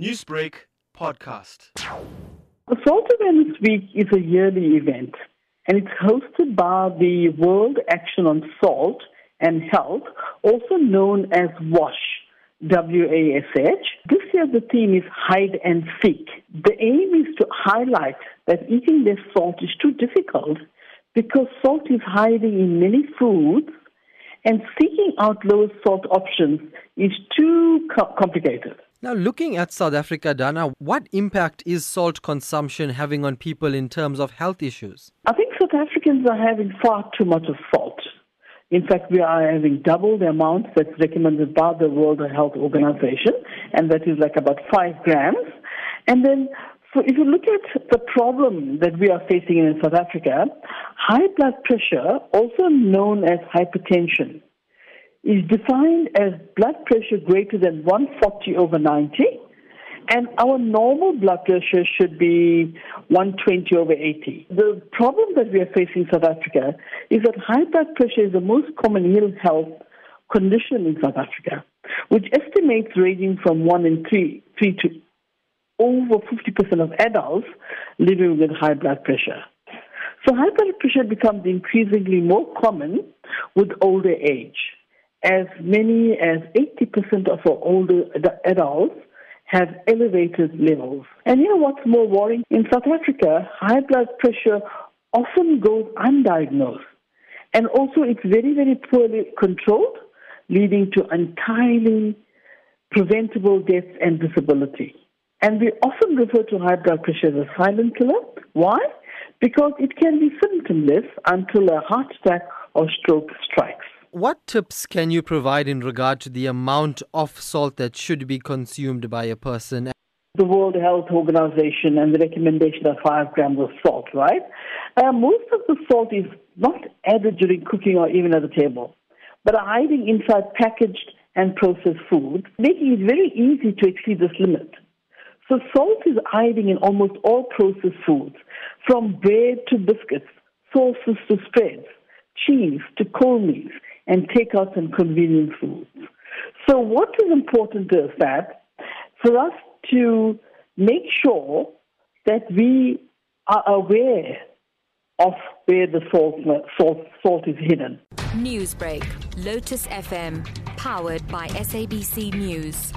Newsbreak podcast. The Salt Awareness Week is a yearly event and it's hosted by the World Action on Salt and Health, also known as WASH. W-A-S-H. This year the theme is hide and seek. The aim is to highlight that eating less salt is too difficult because salt is hiding in many foods and seeking out lower salt options is too co- complicated. Now, looking at South Africa, Dana, what impact is salt consumption having on people in terms of health issues? I think South Africans are having far too much of salt. In fact, we are having double the amount that's recommended by the World Health Organization, and that is like about five grams. And then, so if you look at the problem that we are facing in South Africa, high blood pressure, also known as hypertension, is defined as blood pressure greater than 140 over 90, and our normal blood pressure should be 120 over 80. The problem that we are facing in South Africa is that high blood pressure is the most common ill health condition in South Africa, which estimates ranging from 1 in 3, 3 to over 50% of adults living with high blood pressure. So high blood pressure becomes increasingly more common with older age as many as 80% of our older adults have elevated levels. And you know what's more worrying? In South Africa, high blood pressure often goes undiagnosed. And also it's very, very poorly controlled, leading to entirely preventable death and disability. And we often refer to high blood pressure as a silent killer. Why? Because it can be symptomless until a heart attack or stroke strikes. What tips can you provide in regard to the amount of salt that should be consumed by a person? The World Health Organization and the recommendation of five grams of salt, right? Uh, most of the salt is not added during cooking or even at the table, but are hiding inside packaged and processed foods, making it very easy to exceed this limit. So salt is hiding in almost all processed foods, from bread to biscuits, sauces to spreads, cheese to cold meats and takeout and convenience foods. So what is important is that for us to make sure that we are aware of where the salt, salt, salt is hidden. Newsbreak, Lotus FM, powered by SABC News.